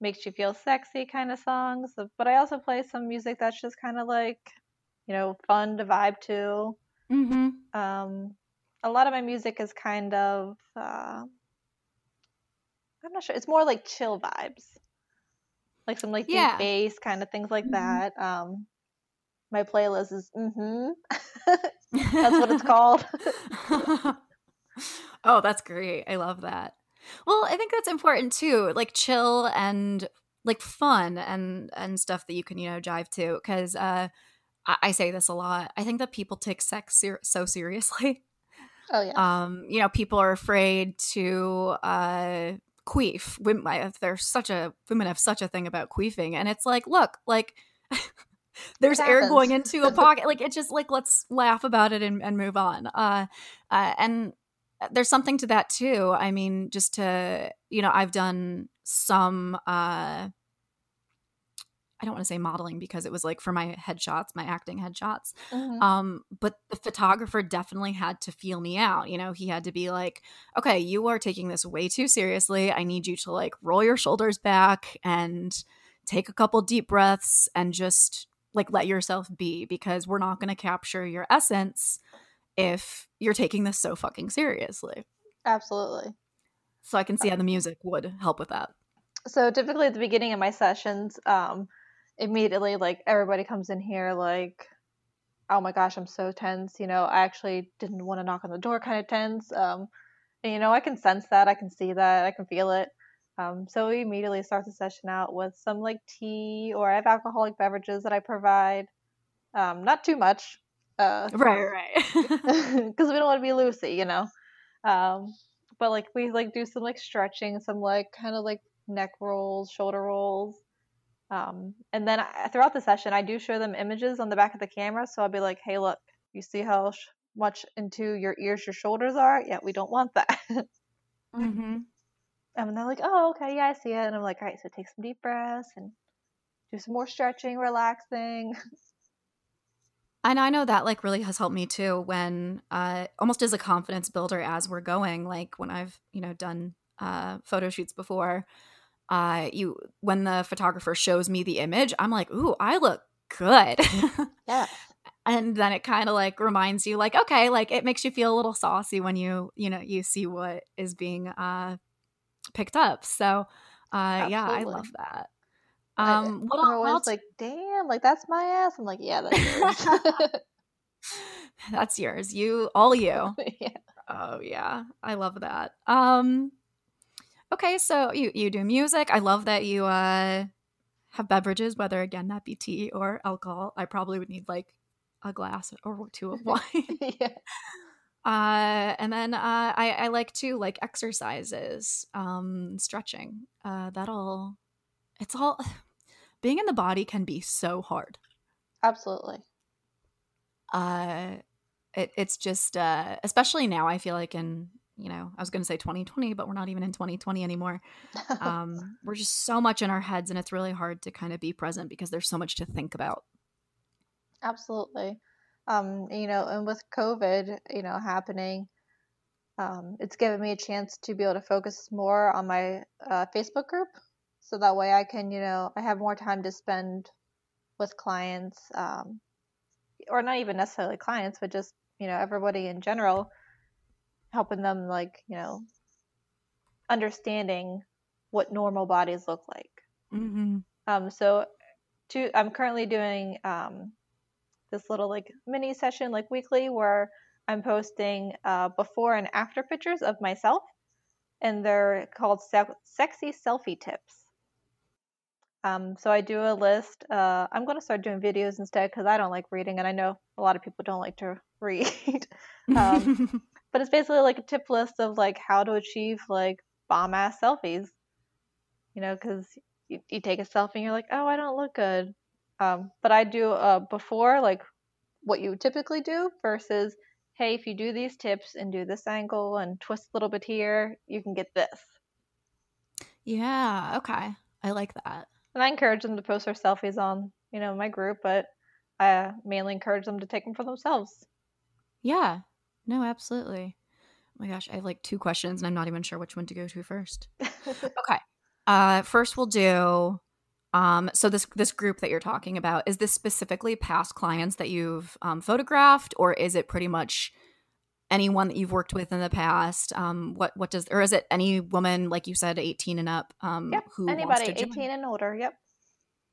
makes you feel sexy kind of songs? But I also play some music that's just kind of like, you know, fun to vibe to. mm-hmm. Um, a lot of my music is kind of, uh, I'm not sure. It's more like chill vibes, like some like deep bass kind of things like Mhm. that. Um, my playlist is mm-hmm. That's what it's called. oh, that's great. I love that. Well, I think that's important too. Like chill and like fun and and stuff that you can, you know, jive to cuz uh I, I say this a lot. I think that people take sex ser- so seriously. oh yeah. Um, you know, people are afraid to uh queef. Women, there's such a women have such a thing about queefing, and it's like, look, like there's air going into a pocket. like it's just like let's laugh about it and, and move on. Uh, uh, and there's something to that too. I mean, just to you know, I've done some. uh I don't want to say modeling because it was like for my headshots, my acting headshots. Mhm. Um, but the photographer definitely had to feel me out. You know, he had to be like, okay, you are taking this way too seriously. I need you to like roll your shoulders back and take a couple deep breaths and just like let yourself be because we're not going to capture your essence if you're taking this so fucking seriously. Absolutely. So I can see how the music would help with that. so typically at the beginning of my sessions um immediately like everybody comes in here like oh my gosh i'm so tense you know i actually didn't want to knock on the door kind of tense um and you know i can sense that i can see that i can feel it um so we immediately start the session out with some like tea or i have alcoholic beverages that i provide um not too much uh Right, right. because we don't want to be loosey, you know. Um, but like we like do some like stretching, some like kind of like neck rolls, shoulder rolls, um, and then I, throughout the session, I do show them images on the back of the camera. So I'll be like, "Hey, look, you see how sh- much into your ears your shoulders are? Yeah, we don't want that." mm-hmm. and they're like, "Oh, okay, yeah, I see it." And I'm like, "All right, so take some deep breaths and do some more stretching, relaxing." And I know that like really has helped me too when uh almost as a confidence builder as we're going, like when I've, you know, done uh photo shoots before, uh you when the photographer shows me the image, I'm like, "Ooh, I look good." Yeah. and then it kind of like reminds you like, okay, like it makes you feel a little saucy when you, you know, you see what is being uh picked up. So, uh yeah, I love that. I- Um what, They're what always else like, "Damn, like that's my ass." I'm like, "Yeah, that's yours." that's yours. You all you. yeah. Oh yeah, I love that. Um okay, so you you do music. I love that you uh have beverages, whether again that be tea or alcohol. I probably would need like a glass or two of wine. yeah. uh and then uh I I like to like exercises, um stretching. Uh that'll it's all being in the body can be so hard. Absolutely. uh it, it's just uh especially now i feel like in you know i was going to say 2020 but we're not even in 2020 anymore um we're just so much in our heads and it's really hard to kind of be present because there's so much to think about Absolutely. Um, you know, and with COVID, you know, happening, um, it's given me a chance to be able to focus more on my uh, Facebook group. So that way I can, you know, I have more time to spend with clients, um, or not even necessarily clients, but just, you know, everybody in general, helping them, like, you know, understanding what normal bodies look like. mm-hmm. Um, so to, I'm currently doing um, this little like mini session like weekly where I'm posting uh, before and after pictures of myself, and they're called se- sexy selfie tips. Um, so I do a list. Uh, I'm going to start doing videos instead because I don't like reading, and I know a lot of people don't like to read. um, but it's basically like a tip list of like how to achieve like bomb ass selfies. You know, because you, you take a selfie and you're like, oh, I don't look good. Um, but I do uh, before like what you typically do versus hey, if you do these tips and do this angle and twist a little bit here, you can get this. Yeah, okay. I like that. And I encourage them to post their selfies on, you know, my group, but I mainly encourage them to take them for themselves. Yeah. No, absolutely. Oh my gosh, I have like two questions and I'm not even sure which one to go to first. okay. Uh first we'll do um so this this group that you're talking about is this specifically past clients that you've um, photographed or is it pretty much anyone that you've worked with in the past um what what does or is it any woman like you said 18 and up um yep. who anybody 18 and older yep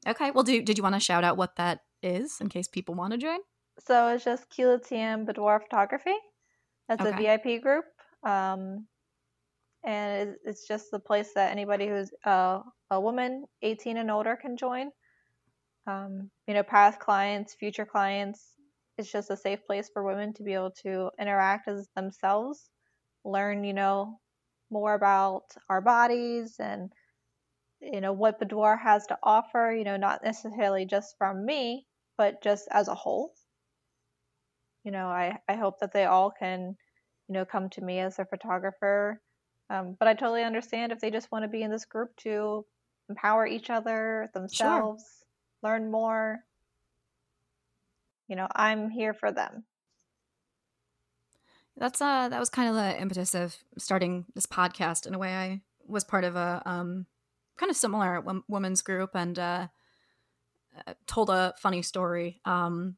okay well do did you want to shout out what that is in case people want to join so it's just Keyla TeAnn Boudoir Photography. That's okay. a VIP group. Um, and it's just the place that anybody who's uh, a woman 18 and older can join. Um, you know, past clients, future clients. It's just a safe place for women to be able to interact as themselves, learn, you know, more about our bodies and, you know, what boudoir has to offer, you know, not necessarily just from me, but just as a whole. You know, I, I hope that they all can, you know, come to me as a photographer. Um, but I totally understand if they just want to be in this group to empower each other, themselves, sure. learn more. You know, I'm here for them. That's uh that was kind of the impetus of starting this podcast in a way I was part of a um kind of similar women's group and uh, uh told a funny story um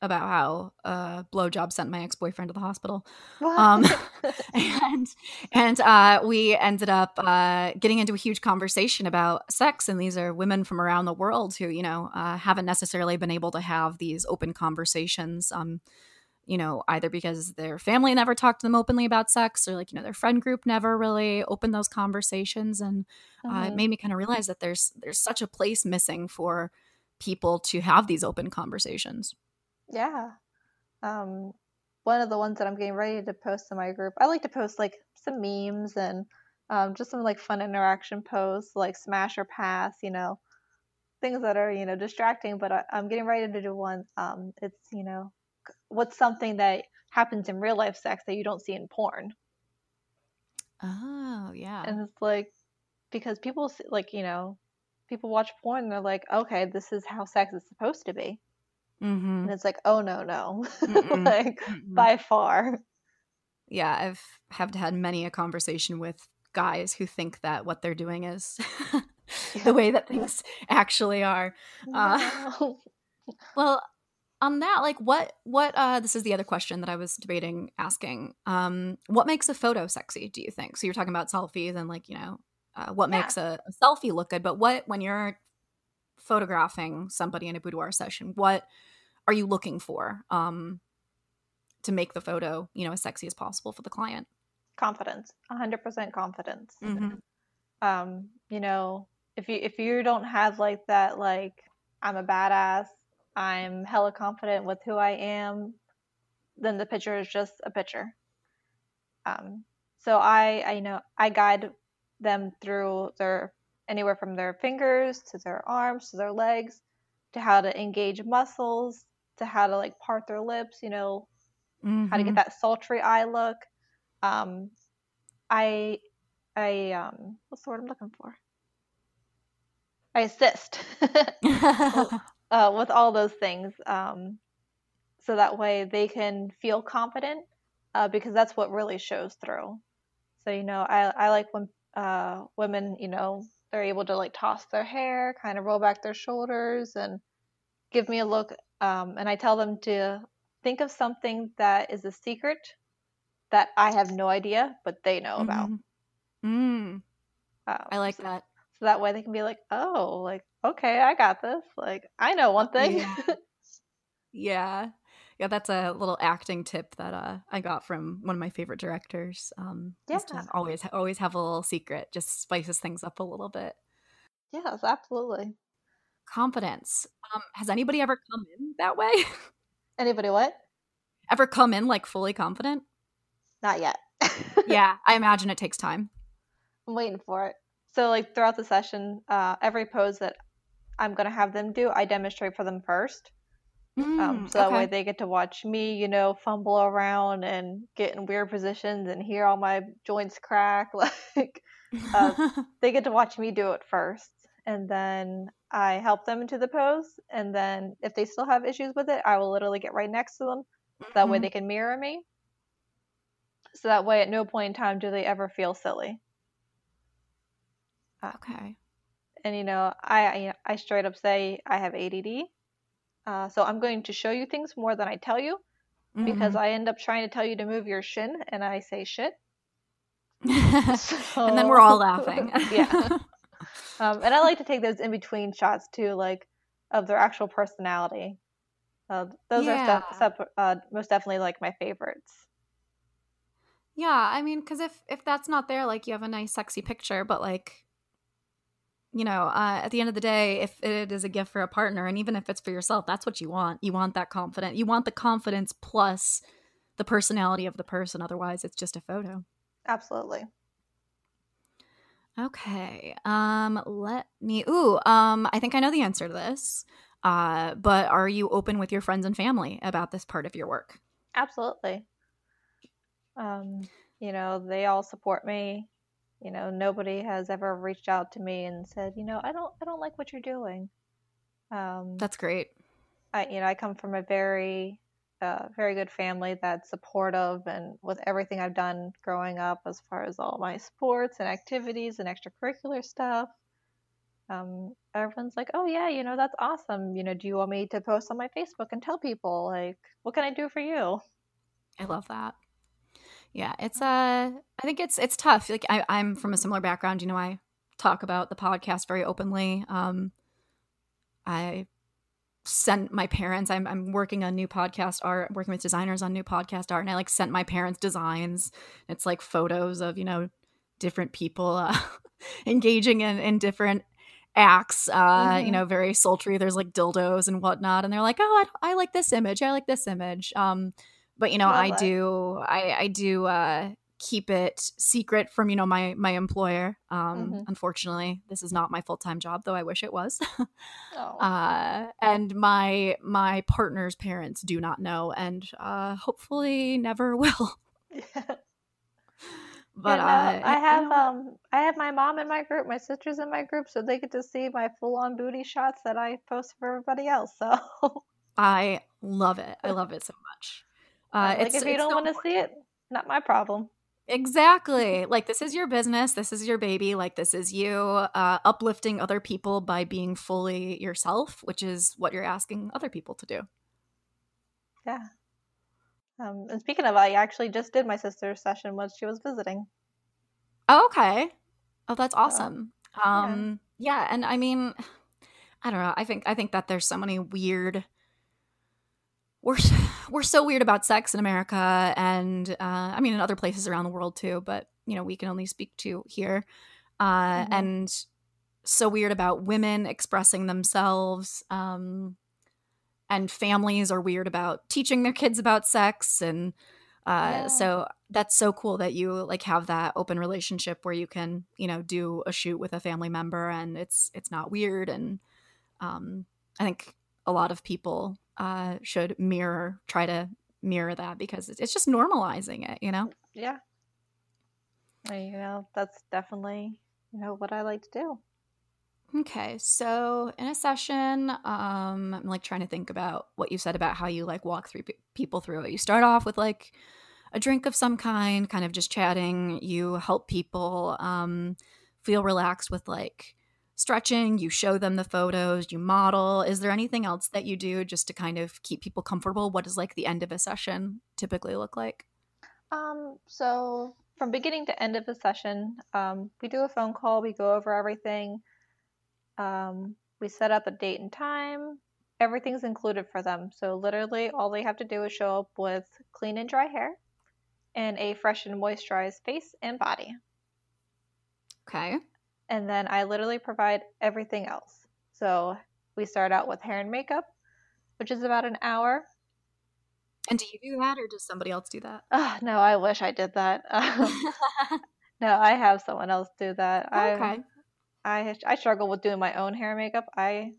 about how uh blowjob sent my ex-boyfriend to the hospital. Um and and uh we ended up uh getting into a huge conversation about sex and these are women from around the world who you know uh, haven't necessarily been able to have these open conversations um you know either because their family never talked to them openly about sex or like you know their friend group never really opened those conversations and uh, it mm-hmm. made me kind of realize that there's there's such a place missing for people to have these open conversations yeah. Um, one of the ones that I'm getting ready to post in my group, I like to post like some memes and um, just some like fun interaction posts, like smash or pass, you know, things that are you know distracting. But I, am getting ready to do one. Um, it's you know, what's something that happens in real life sex that you don't see in porn. Oh yeah. And it's like because people like you know, people watch porn and they're like, okay, this is how sex is supposed to be. Mm-hmm. And it's like, oh no, no, like Mm-mm. by far. Yeah, I've have had many a conversation with guys who think that what they're doing is yeah. the way that things actually are. Uh, well, on that, like, what what uh, this is the other question that I was debating asking. Um, what makes a photo sexy? Do you think? So you're talking about selfies and like you know uh, what yeah. makes a, a selfie look good, but what when you're photographing somebody in a boudoir session, what are you looking for um, to make the photo, you know, as sexy as possible for the client? Confidence, 100% confidence. Mm-hmm. Um, you know, if you if you don't have like that, like I'm a badass, I'm hella confident with who I am, then the picture is just a picture. Um, so I, I know I guide them through their anywhere from their fingers to their arms to their legs to how to engage muscles to how to like part their lips, you know, mm-hmm. how to get mm-hmm. that sultry eye look. Um, I, I, um, what's the word I'm looking for? I assist uh, with all those things. Um, so that way they can feel confident uh, because that's what really shows through. So, you know, I, I like when uh, women, you know, they're able to like toss their hair, kind of roll back their shoulders and give me a look um, and I tell them to think of something that is a secret that I have no idea, but they know mm-hmm. about. Mm. Um, I like so, that. So that way they can be like, oh, like, okay, I got this. Like, I know one thing. Yeah. Yeah. Yeah, that's a little acting tip that uh, I got from one of my favorite directors. Um, yeah. always always have a little secret, just spices things up a little bit. Yes, absolutely. Confidence. Um, has anybody ever come in that way? Anybody what? Ever come in like fully confident? Not yet. yeah, I imagine it takes time. I'm waiting for it. So, like throughout the session, uh, every pose that I'm going to have them do, I demonstrate for them first. Mm, um, so that way they get to watch me, you know, fumble around and get in weird positions and hear all my joints crack. Like, uh, they get to watch me do it first. And then I help them into the pose. And then if they still have issues with it, I will literally get right next to them. Mm-hmm. That way mm-hmm. they can mirror me. So that way at no point in time do they ever feel silly. Uh, okay. And you know, I I straight up say I have ADD. Uh, so I'm going to show you things more than I tell you mm-hmm. because I end up trying to tell you to move your shin and I say shit. so... and then we're all laughing. yeah. Um, and I like to take those in between shots too, like of their actual personality. Uh, those yeah. are stuff, uh, most definitely like my favorites. Yeah, I mean, because if if that's not there, like you have a nice, sexy picture, but like you know, uh, at the end of the day, if it is a gift for a partner, and even if it's for yourself, that's what you want. You want that confidence. You want the confidence plus the personality of the person. Otherwise, it's just a photo. Absolutely. Okay. Um, let me. Ooh. Um, I think I know the answer to this. Uh, but are you open with your friends and family about this part of your work? Absolutely. Um, you know, they all support me you know nobody has ever reached out to me and said you know i don't i don't like what you're doing. Um that's great. I you know i come from a very uh, very good family that's supportive and with everything i've done growing up as far as all my sports and activities and extracurricular stuff um, everyone's like oh yeah you know that's awesome. You know do you want me to post on my facebook and tell people like what can i do for you? I love that yeah, it's uh I think it's it's tough. Like I, I'm from a similar background. You know, I talk about the podcast very openly. Um I sent my parents I'm I'm working on new podcast art, working with designers on new podcast art, and I like sent my parents designs. It's like photos of, you know, different people uh, engaging in, in different acts uh mm-hmm. you know very sultry there's like dildos and whatnot and they're like oh I, I like this image i like this image um but you know i do i i do uh keep it secret from you know my my employer um mm-hmm. unfortunately this is not my full-time job though i wish it was oh. uh and my my partner's parents do not know and uh hopefully never will but yeah, no, uh, I have you know, um I have my mom in my group, my sisters in my group, so they get to see my full on booty shots that I post for everybody else. So I love it. I love it so much. Uh, like if you don't want to see it, not my problem. Exactly. like this is your business. This is your baby. Like this is you uh, uplifting other people by being fully yourself, which is what you're asking other people to do. Yeah. Um, and speaking of, I actually just did my sister's session when she was visiting. Oh, okay. Oh, that's awesome. So, um, yeah. yeah, and I mean, I don't know. I think I think that there's so many weird we're we're so weird about sex in America, and uh, I mean in other places around the world too. But you know, we can only speak to here, uh, mm-hmm. and so weird about women expressing themselves. Um, and families are weird about teaching their kids about sex and uh, yeah. so that's so cool that you like have that open relationship where you can you know do a shoot with a family member and it's it's not weird and um, i think a lot of people uh, should mirror, try to mirror that because it's just normalizing it, you know? Yeah. You know, that's definitely, you know, what I like to do. Okay, so in a session, um, I'm like trying to think about what you said about how you like walk through people through it. You start off with like a drink of some kind, kind of just chatting. You help people um, feel relaxed with like stretching, you show them the photos, you model. Is there anything else that you do just to kind of keep people comfortable? What does like the end of a session typically look like? Um, so from beginning to end of the session, um, we do a phone call, we go over everything. Um, we set up a date and time. everything's included for them. So literally, all they have to do is show up with clean and dry hair, and a fresh and moisturized face and body. Okay. And then I literally provide everything else. So we start out with hair and makeup, which is about an hour. And do you do that, or does somebody else do that? Oh, no, I wish I did that. Um, no, I have someone else do that. I, okay. I I struggle with doing my own hair and makeup. I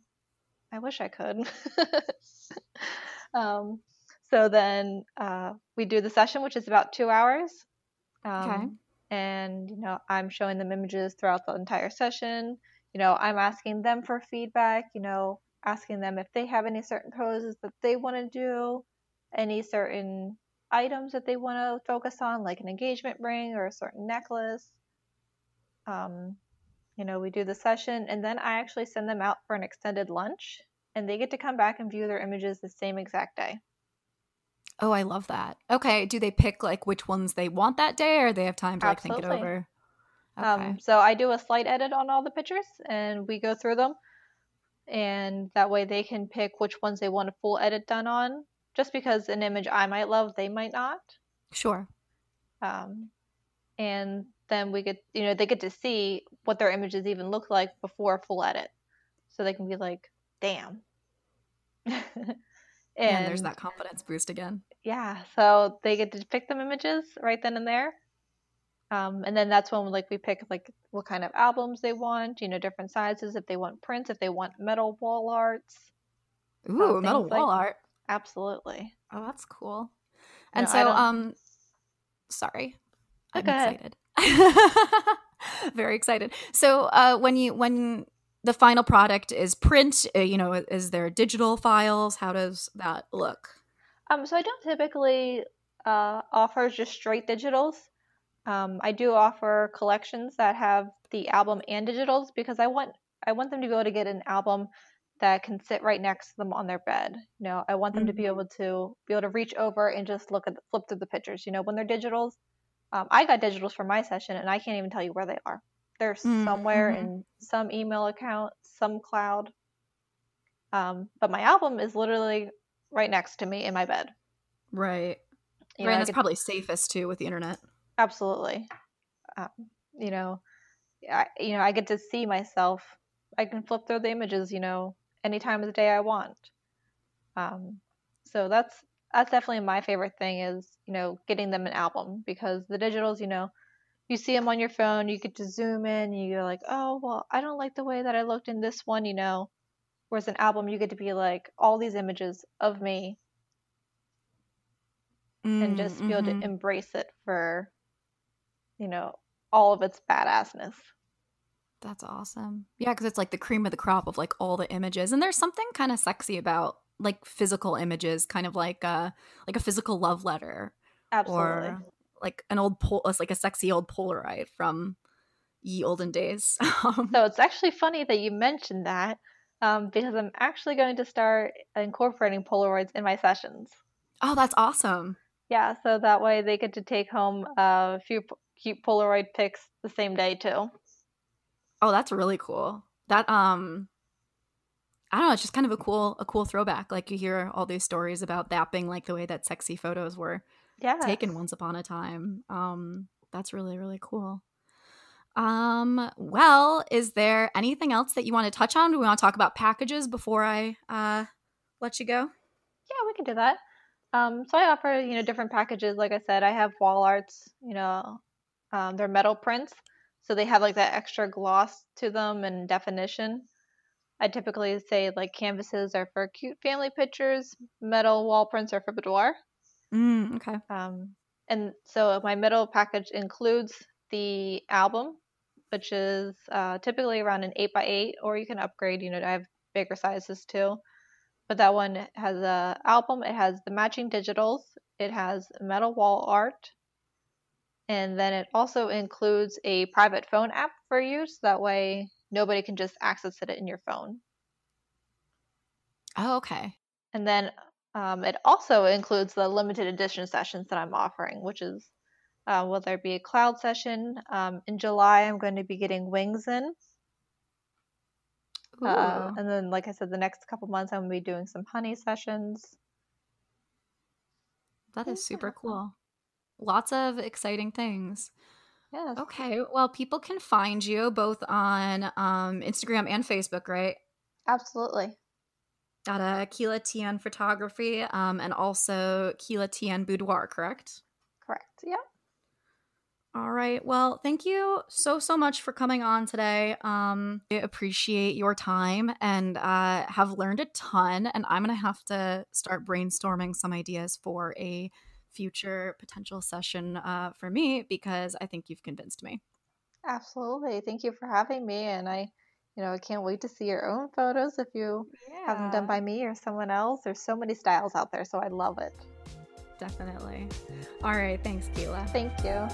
I wish I could. um, so then uh, we do the session, which is about two hours. Um, Okay. And you know, I'm showing them images throughout the entire session. You know, I'm asking them for feedback. You know, asking them if they have any certain poses that they want to do, any certain items that they want to focus on, like an engagement ring or a certain necklace. Um, you know, we do the session, and then I actually send them out for an extended lunch, and they get to come back and view their images the same exact day. Oh, I love that. Okay. Do they pick like which ones they want that day, or they have time to like think it over? Okay. Um, so I do a slight edit on all the pictures, and we go through them, and that way they can pick which ones they want a full edit done on. Just because an image I might love, they might not. sure. Um, and then we get, you know, they get to see what their images even look like before a full edit, so they can be like, "Damn." and And there's that confidence boost again. Yeah so they get to pick them images right then and there um, and then that's when like we pick like what kind of albums they want you know different sizes if they want prints if they want metal wall arts Ooh, metal things like- wall art. absolutely Oh, that's cool. And No, so, um, sorry, Oh, I'm ahead. excited. Very excited. So, uh, when you when the final product is print, uh, you know, is there digital files? How does that look? Um, so i don't typically uh, offer just straight digitals um, i do offer collections that have the album and digitals because i want i want them to be able to get an album that can sit right next to them on their bed. You know, I want them to be Mhm. able to be able to reach over and just look at the, flip through the pictures. You know, when they're digitals, um, I got digitals for my session and I can't even tell you where they are. They're Mm, somewhere in some email account, some cloud. Um, but my album is literally right next to me in my bed. Right. You right. That's probably safest too with the internet. absolutely. Um, you know, I, you know, I get to see myself. I can flip through the images, you know, any time of the day I want. Um, so that's that's definitely my favorite thing is you know getting them an album because the digitals, you know, you see them on your phone, you get to zoom in, you're like, oh well, I don't like the way that I looked in this one, you know. Whereas an album, you get to be like all these images of me and just be able Mhm. to embrace it for, you know, all of its badassness. That's awesome. Yeah, because it's like the cream of the crop of like all the images, and there's something kind of sexy about like physical images, kind of like a like a physical love letter, Absolutely. or like an old pol, like a sexy old Polaroid from ye olden days. Um, So it's actually funny that you mentioned that um, because I'm actually going to start incorporating Polaroids in my sessions. oh, that's awesome. Yeah, so that way they get to take home a few cute Polaroid pics the same day too. Oh, that's really cool. That um, I don't know. It's just kind of a cool a cool throwback. Like you hear all these stories about that being like the way that sexy photos were Yeah. taken once upon a time. Um, that's really really cool. Um, well, is there anything else that you want to touch on? Do we want to talk about packages before I uh let you go? Yeah, we can do that. Um, so I offer, you know, different packages. Like I said, I have wall arts, you know, um, they're metal prints. So they have like that extra gloss to them and definition. I typically say like canvases are for cute family pictures, metal wall prints are for boudoir. Mm, okay. Um, and so my middle package includes the album, which is uh, typically around an 8x8, or you can upgrade, you know, I have bigger sizes too. But that one has a album, it has the matching digitals, it has metal wall art, and then it also includes a private phone app for use. That way, nobody can just access it in your phone. Oh, okay. And then um, it also includes the limited edition sessions that I'm offering, which is uh, whether it be a cloud session. Um, in July, I'm going to be getting wings in. Uh, and then, like I said, the next couple months I'm gonna be doing some honey sessions. That is super cool. Lots of exciting things. Yes, Okay, well, people can find you both on um, Instagram and Facebook, right? absolutely. At uh, Keyla TeAnn Photography um, and also Keyla TeAnn Boudoir, correct? Correct. Yeah. All right. Well, thank you so, so much for coming on today. Um, I appreciate your time and uh, have learned a ton. And I'm going to have to start brainstorming some ideas for a future potential session uh, for me because I think you've convinced me. Absolutely. Thank you for having me. And I, you know, I can't wait to see your own photos if you have them done by me or someone else. There's so many styles out there, so I love it. Definitely. All right. Thanks, Keyla. Thank you.